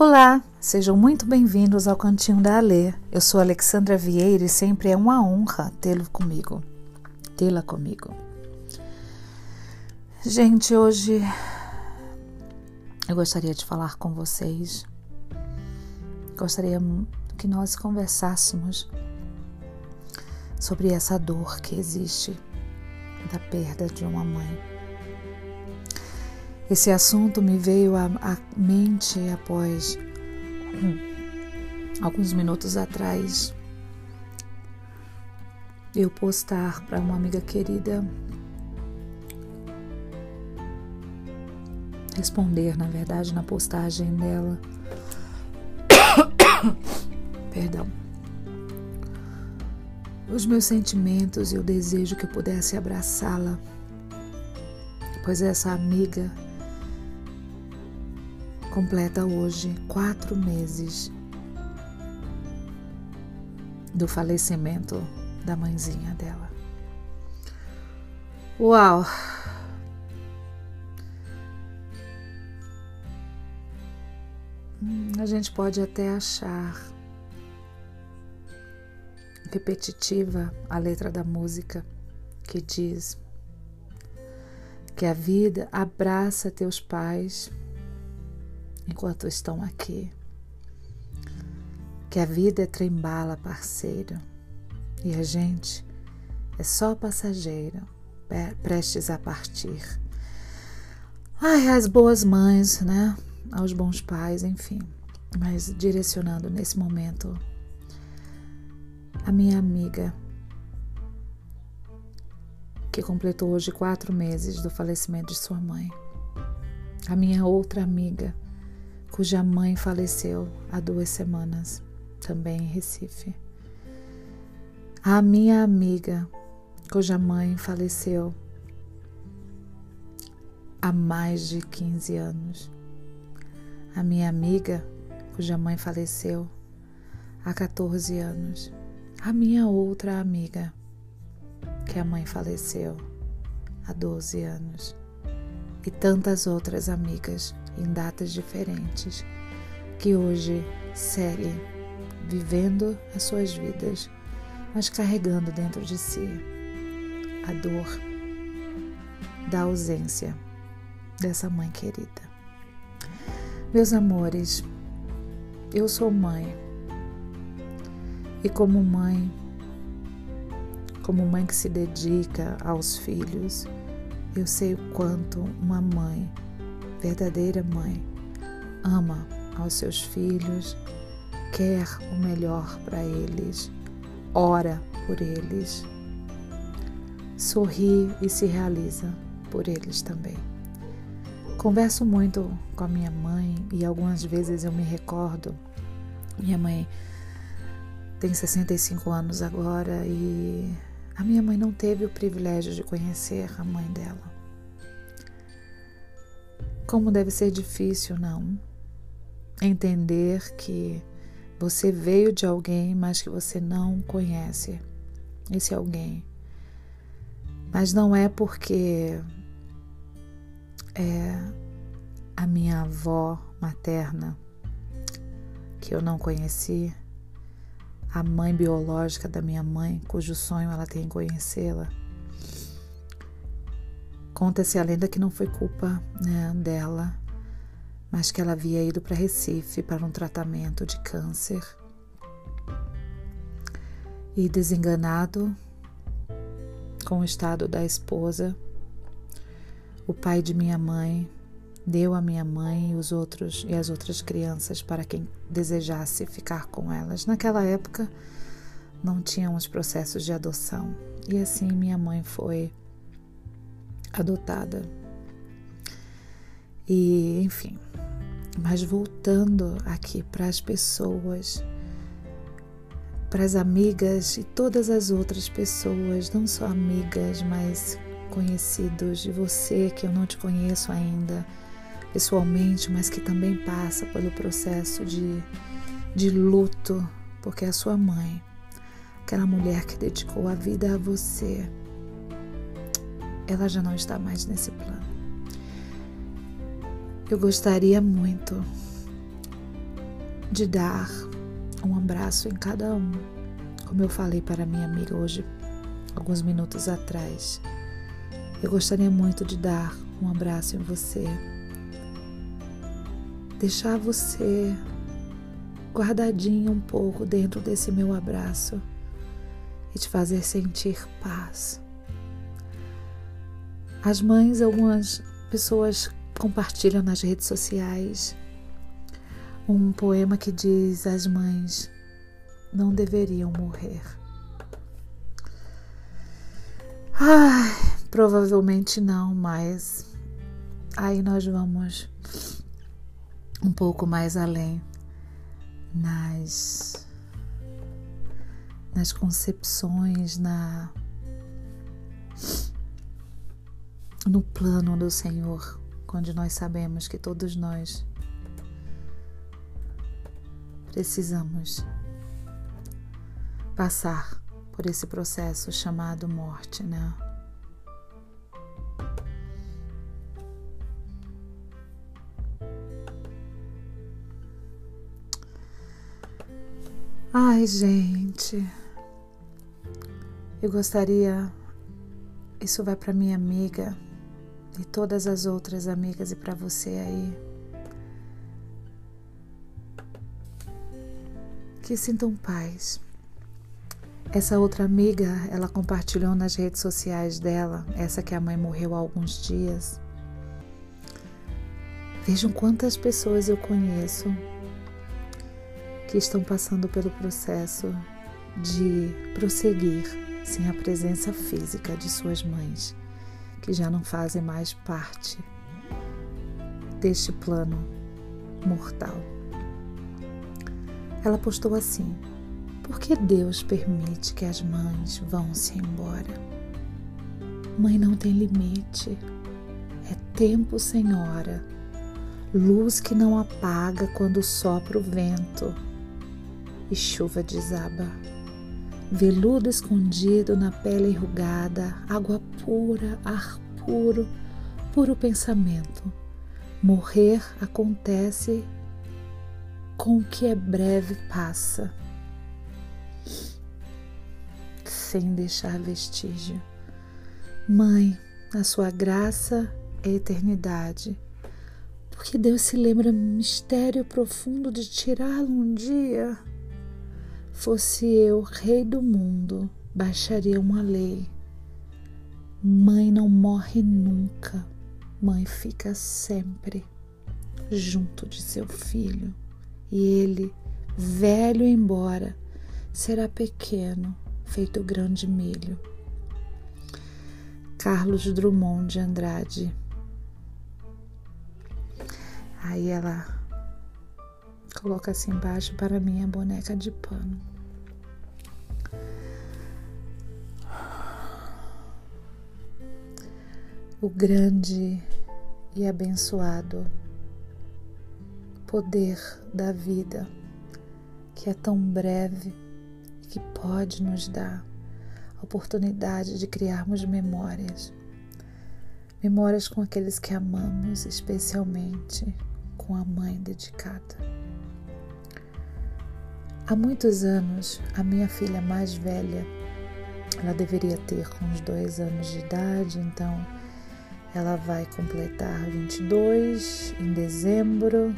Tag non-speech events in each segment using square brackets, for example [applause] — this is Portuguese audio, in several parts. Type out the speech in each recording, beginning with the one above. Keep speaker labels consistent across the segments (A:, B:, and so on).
A: Olá, sejam muito bem-vindos ao Cantinho da Alê. Eu sou Alexandra Vieira e sempre é uma honra tê-lo comigo, tê-la comigo. Gente, hoje eu gostaria de falar com vocês. Gostaria que nós conversássemos sobre essa dor que existe da perda de uma mãe. Esse assunto me veio à, à mente após alguns minutos atrás eu postar para uma amiga querida responder, na verdade, na postagem dela. [coughs] Perdão. Os meus sentimentos e o desejo que eu pudesse abraçá-la, pois essa amiga completa hoje quatro meses do falecimento da mãezinha dela. Uau! A gente pode até achar repetitiva a letra da música que diz que a vida abraça teus pais enquanto estão aqui. Que a vida é trembala, parceiro, e a gente é só passageiro, prestes a partir. Ai, as boas mães, né? Aos bons pais, enfim. Mas direcionando nesse momento a minha amiga, que completou hoje quatro meses do falecimento de sua mãe. A minha outra amiga, cuja mãe faleceu há duas semanas, também em Recife. A minha amiga, cuja mãe faleceu há mais de 15 anos. A minha amiga, cuja mãe faleceu há 14 anos. A minha outra amiga, que a mãe faleceu há 12 anos. E tantas outras amigas em datas diferentes, que hoje seguem vivendo as suas vidas, mas carregando dentro de si a dor da ausência dessa mãe querida. Meus amores, eu sou mãe e, como mãe, como mãe que se dedica aos filhos, eu sei o quanto uma mãe verdadeira mãe, ama aos seus filhos, quer o melhor para eles, ora por eles, sorri e se realiza por eles também. Converso muito com a minha mãe e algumas vezes eu me recordo. Minha mãe tem 65 anos agora e a minha mãe não teve o privilégio de conhecer a mãe dela. Como deve ser difícil, não? Entender que você veio de alguém, mas que você não conhece esse alguém. Mas não é porque é a minha avó materna que eu não conheci, a mãe biológica da minha mãe, cujo sonho ela tem em conhecê-la Conta-se a lenda que não foi culpa né, dela, mas que ela havia ido para Recife para um tratamento de câncer. E desenganado com o estado da esposa, o pai de minha mãe deu a minha mãe e os outros e as outras crianças para quem desejasse ficar com elas. Naquela época não tínhamos processos de adoção e assim minha mãe foi adotada. E, enfim, mas voltando aqui para as pessoas, para as amigas e todas as outras pessoas, não só amigas, mas conhecidos de você que eu não te conheço ainda pessoalmente, mas que também passa pelo processo de, de luto, porque a sua mãe, aquela mulher que dedicou a vida a você, ela já não está mais nesse plano. Eu gostaria muito de dar um abraço em cada um, como eu falei para minha amiga hoje, alguns minutos atrás. Eu gostaria muito de dar um abraço em você, deixar você guardadinho um pouco dentro desse meu abraço e te fazer sentir paz. As mães, algumas pessoas compartilham nas redes sociais um poema que diz: As mães não deveriam morrer. Ai, provavelmente não, mas aí nós vamos um pouco mais além nas nas concepções, na no plano do Senhor, quando nós sabemos que todos nós precisamos passar por esse processo chamado morte, né? Ai, gente. Eu gostaria isso vai para minha amiga e todas as outras amigas e para você aí. Que sintam paz. Essa outra amiga, ela compartilhou nas redes sociais dela, essa que a mãe morreu há alguns dias. Vejam quantas pessoas eu conheço que estão passando pelo processo de prosseguir sem a presença física de suas mães que já não fazem mais parte deste plano mortal. Ela postou assim: Por que Deus permite que as mães vão-se embora? Mãe não tem limite, é tempo sem hora, luz que não apaga quando sopra o vento e chuva desaba veludo escondido na pele enrugada, água pura, ar puro, puro pensamento. Morrer acontece com o que é breve passa, sem deixar vestígio. Mãe, a sua graça é eternidade. Porque Deus se lembra mistério profundo de tirá-lo um dia Fosse eu rei do mundo, baixaria uma lei. Mãe não morre nunca, mãe fica sempre junto de seu filho. E ele, velho embora, será pequeno, feito grande milho. Carlos Drummond de Andrade. Aí ela coloca assim embaixo para minha boneca de pano. O grande e abençoado poder da vida, que é tão breve e que pode nos dar a oportunidade de criarmos memórias. Memórias com aqueles que amamos, especialmente com a mãe dedicada. Há muitos anos, a minha filha mais velha, ela deveria ter uns dois anos de idade, então ela vai completar 22 em dezembro.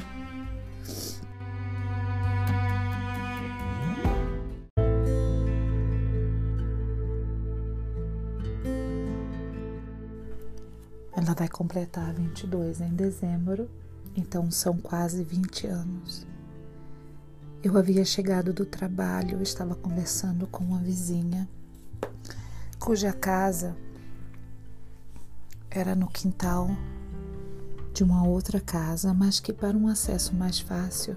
A: Ela vai completar 22 em dezembro, então são quase 20 anos. Eu havia chegado do trabalho, estava conversando com uma vizinha, cuja casa era no quintal de uma outra casa, mas que para um acesso mais fácil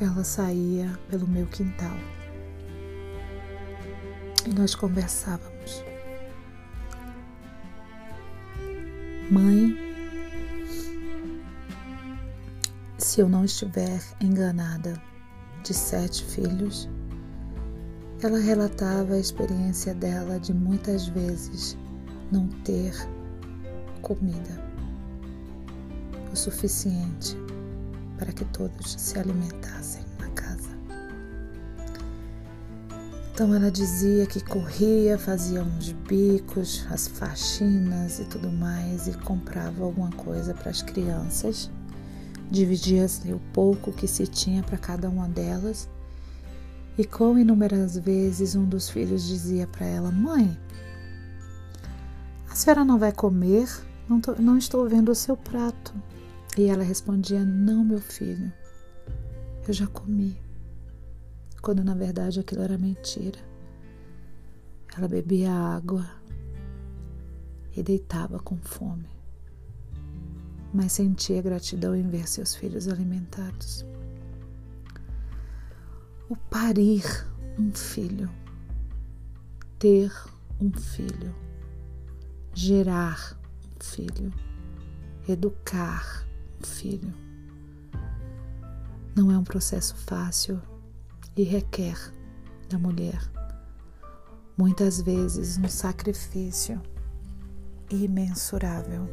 A: ela saía pelo meu quintal. E nós conversávamos. Mãe, se eu não estiver enganada, de sete filhos, ela relatava a experiência dela de muitas vezes não ter comida o suficiente para que todos se alimentassem na casa. Então ela dizia que corria, fazia uns bicos, as faxinas e tudo mais e comprava alguma coisa para as crianças. Dividia-se o pouco que se tinha para cada uma delas. E com inúmeras vezes um dos filhos dizia para ela: Mãe, a senhora não vai comer? Não, tô, não estou vendo o seu prato. E ela respondia: Não, meu filho, eu já comi. Quando na verdade aquilo era mentira. Ela bebia água e deitava com fome, mas sentia gratidão em ver seus filhos alimentados. O parir um filho, ter um filho, gerar um filho, educar filho. Não é um processo fácil e requer da mulher muitas vezes um sacrifício imensurável.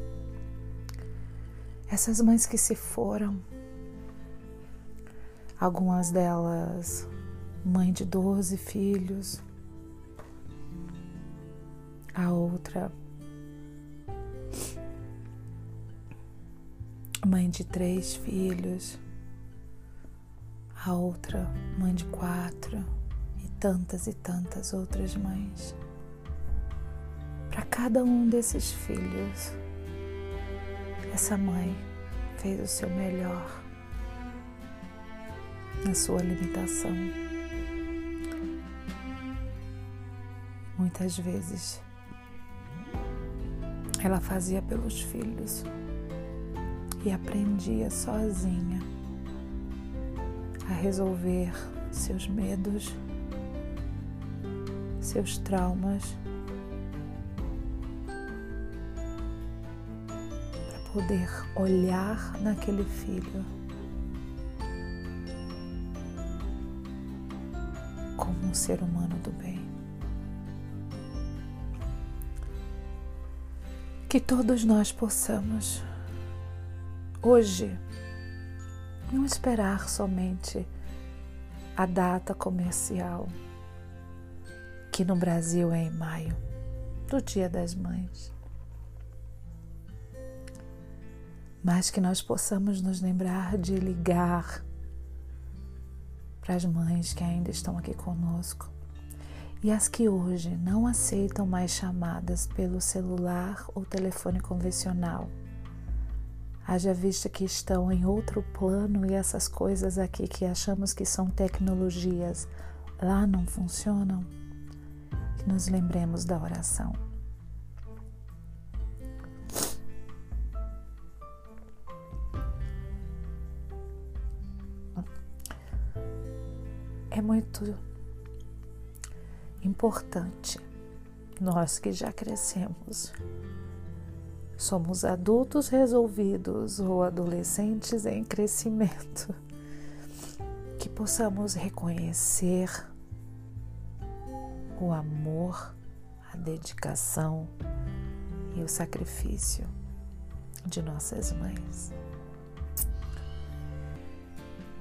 A: Essas mães que se foram, algumas delas mãe de 12 filhos, a outra mãe de três filhos, a outra mãe de quatro e tantas e tantas outras mães. Para cada um desses filhos, essa mãe fez o seu melhor na sua limitação. Muitas vezes ela fazia pelos filhos e aprendia sozinha a resolver seus medos, seus traumas, poder olhar naquele filho como um ser humano do bem. Que todos nós possamos hoje, não esperar somente a data comercial, que no Brasil é em maio, do Dia das Mães. Mas que nós possamos nos lembrar de ligar para as mães que ainda estão aqui conosco. E as que hoje não aceitam mais chamadas pelo celular ou telefone convencional. Haja vista que estão em outro plano e essas coisas aqui que achamos que são tecnologias lá não funcionam, que nos lembremos da oração. É muito importante nós que já crescemos Somos adultos resolvidos ou adolescentes em crescimento. Que possamos reconhecer o amor, a dedicação e o sacrifício de nossas mães.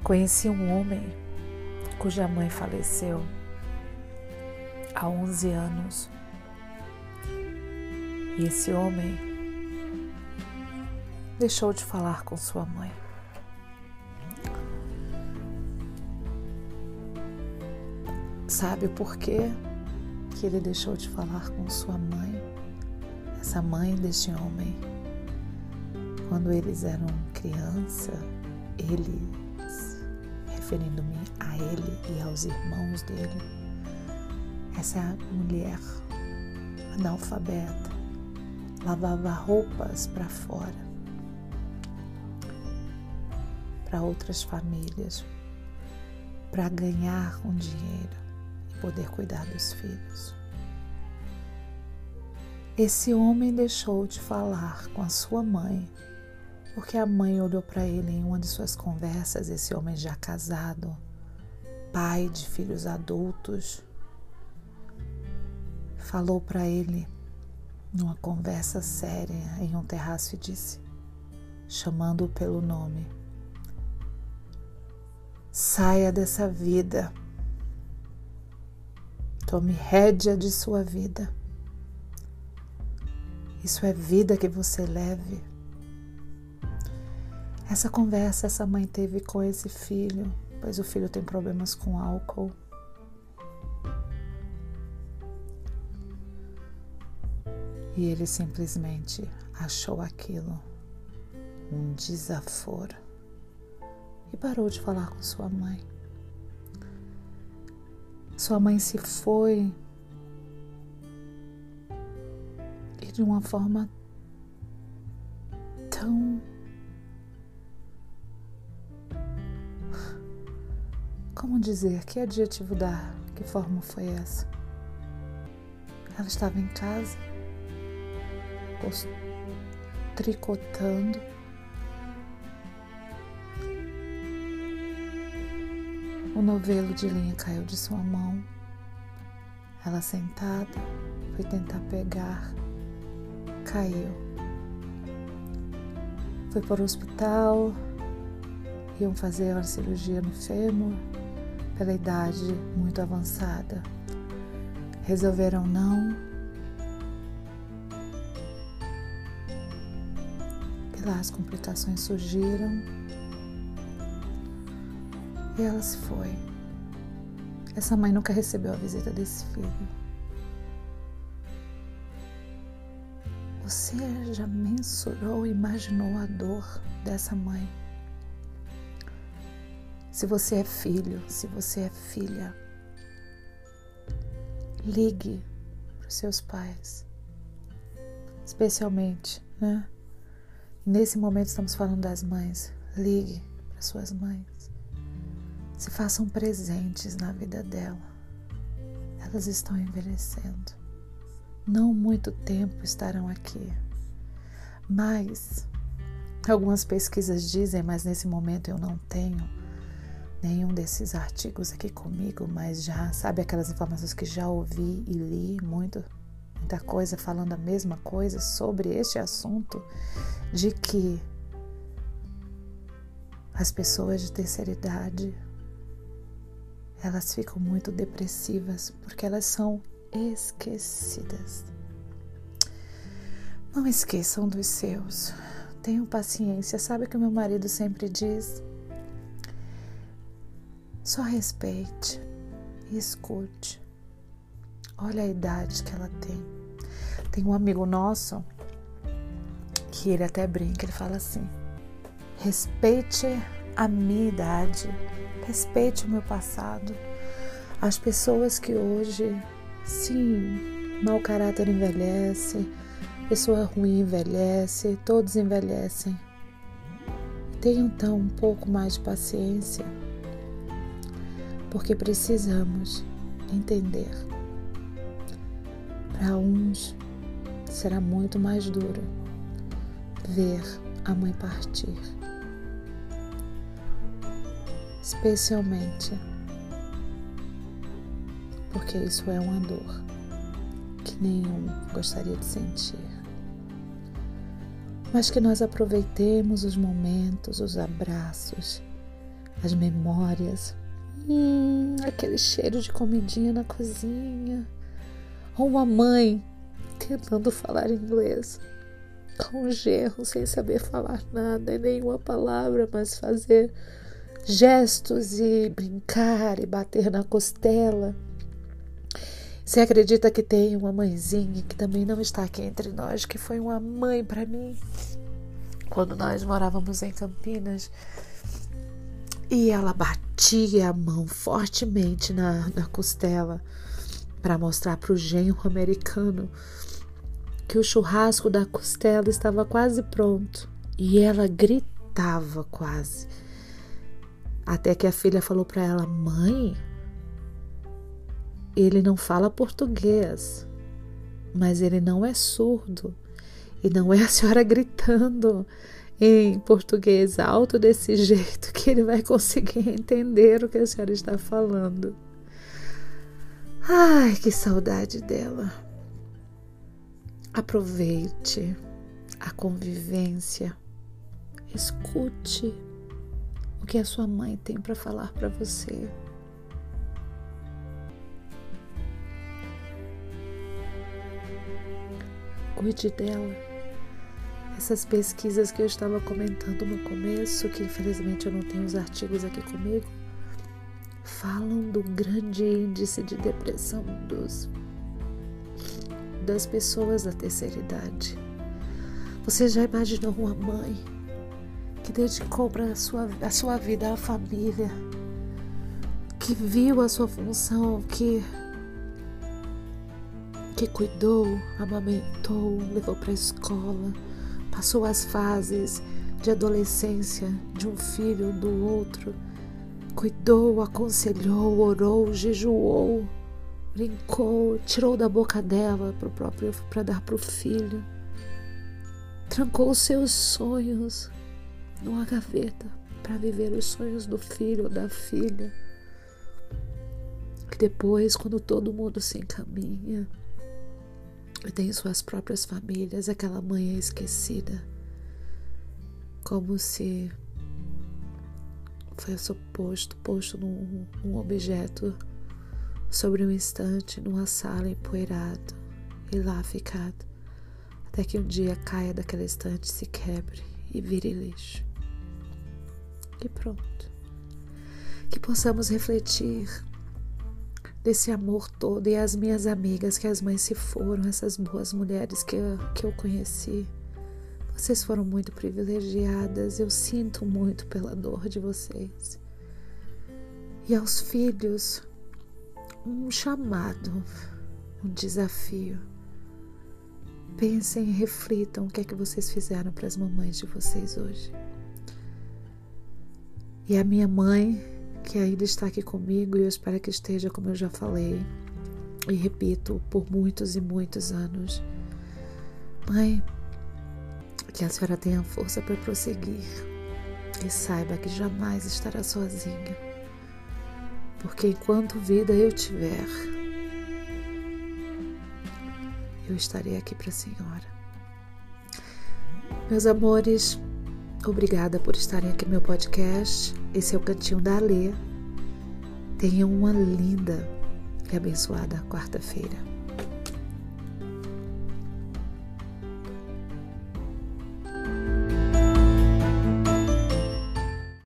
A: Conheci um homem cuja mãe faleceu há 11 anos. E esse homem deixou de falar com sua mãe. Sabe o porquê que ele deixou de falar com sua mãe? Essa mãe deste homem. Quando eles eram criança, eles, referindo-me a ele e aos irmãos dele, essa mulher analfabeta lavava roupas para fora para outras famílias, para ganhar um dinheiro e poder cuidar dos filhos. Esse homem deixou de falar com a sua mãe, porque a mãe olhou para ele em uma de suas conversas, esse homem já casado, pai de filhos adultos, falou para ele numa conversa séria em um terraço e disse, chamando-o pelo nome: Saia dessa vida. Tome rédea de sua vida. Isso é vida que você leve. Essa conversa essa mãe teve com esse filho, pois o filho tem problemas com álcool. E ele simplesmente achou aquilo um desaforo e parou de falar com sua mãe. Sua mãe se foi e de uma forma tão como dizer, que adjetivo dar? Que forma foi essa? Ela estava em casa, tricotando O novelo de linha caiu de sua mão. Ela sentada foi tentar pegar, caiu. Foi para o hospital, iam fazer uma cirurgia no fêmur, pela idade muito avançada. Resolveram não. As complicações surgiram e ela se foi. Essa mãe nunca recebeu a visita desse filho. Você já mensurou, imaginou a dor dessa mãe? Se você é filho, se você é filha, ligue para os seus pais, especialmente, né? Nesse momento estamos falando das mães. Ligue para suas mães se façam presentes na vida dela. Elas estão envelhecendo. Não muito tempo estarão aqui. Mas algumas pesquisas dizem, mas nesse momento eu não tenho nenhum desses artigos aqui comigo, mas já sabe aquelas informações que já ouvi e li muito, muita coisa falando a mesma coisa sobre este assunto de que as pessoas de terceira idade elas ficam muito depressivas porque elas são esquecidas. Não esqueçam dos seus. Tenham paciência. Sabe o que meu marido sempre diz? Só respeite e escute. Olha a idade que ela tem. Tem um amigo nosso que ele até brinca, ele fala assim: respeite a minha idade Respeite o meu passado. As pessoas que hoje, sim, mau caráter envelhece, pessoa ruim envelhece, todos envelhecem. Tenham então um pouco mais de paciência, porque precisamos entender. Para uns será muito mais duro ver a mãe partir especialmente porque isso é uma dor que nenhum gostaria de sentir. Mas que nós aproveitemos os momentos, os abraços, as memórias, hum, aquele cheiro de comidinha na cozinha, ou uma mãe tentando falar inglês com um gerro sem saber falar nada, nenhuma palavra, mas fazer gestos e brincar e bater na costela. Você acredita que tem uma mãezinha que também não está aqui entre nós, que foi uma mãe para mim quando nós morávamos em Campinas? E ela batia a mão fortemente na, na costela para mostrar para o genro americano que o churrasco da costela estava quase pronto. E ela gritava quase até que a filha falou para ela: Mãe, ele não fala português, mas ele não é surdo. E não é a senhora gritando em português alto desse [laughs] jeito que ele vai conseguir entender o que a senhora está falando. Ai, que saudade dela. Aproveite a convivência, escute o que a sua mãe tem para falar para você. Cuide dela. Essas pesquisas que eu estava comentando no começo, que infelizmente eu não tenho os artigos aqui comigo, falam do grande índice de depressão dos das pessoas da terceira idade. Você já imaginou uma mãe que dedicou para a sua, a sua vida à família, que viu a sua função, que que cuidou, amamentou, levou para a escola, passou as fases de adolescência de um filho do outro, cuidou, aconselhou, orou, jejuou, brincou, tirou da boca dela para próprio para dar para o filho, trancou seus sonhos numa gaveta para viver os sonhos do filho ou da filha. Que depois, quando todo mundo se encaminha tem suas próprias famílias, aquela mãe é esquecida, como se fosse posto, posto num, num objeto sobre um instante numa sala empoeirado e lá ficado, até que um dia caia daquela estante, se quebre e vire lixo. E pronto. Que possamos refletir desse amor todo e as minhas amigas, que as mães se foram, essas boas mulheres que eu, que eu conheci. Vocês foram muito privilegiadas, eu sinto muito pela dor de vocês. E aos filhos, um chamado, um desafio. Pensem e reflitam o que é que vocês fizeram para as mamães de vocês hoje. E a minha mãe, que ainda está aqui comigo, e eu espero que esteja, como eu já falei, e repito, por muitos e muitos anos. Mãe, que a senhora tenha força para prosseguir e saiba que jamais estará sozinha, porque enquanto vida eu tiver, eu estarei aqui para a senhora. Meus amores, Obrigada por estarem aqui no meu podcast. Esse é o Cantinho da Alê. Tenham uma linda e abençoada quarta-feira.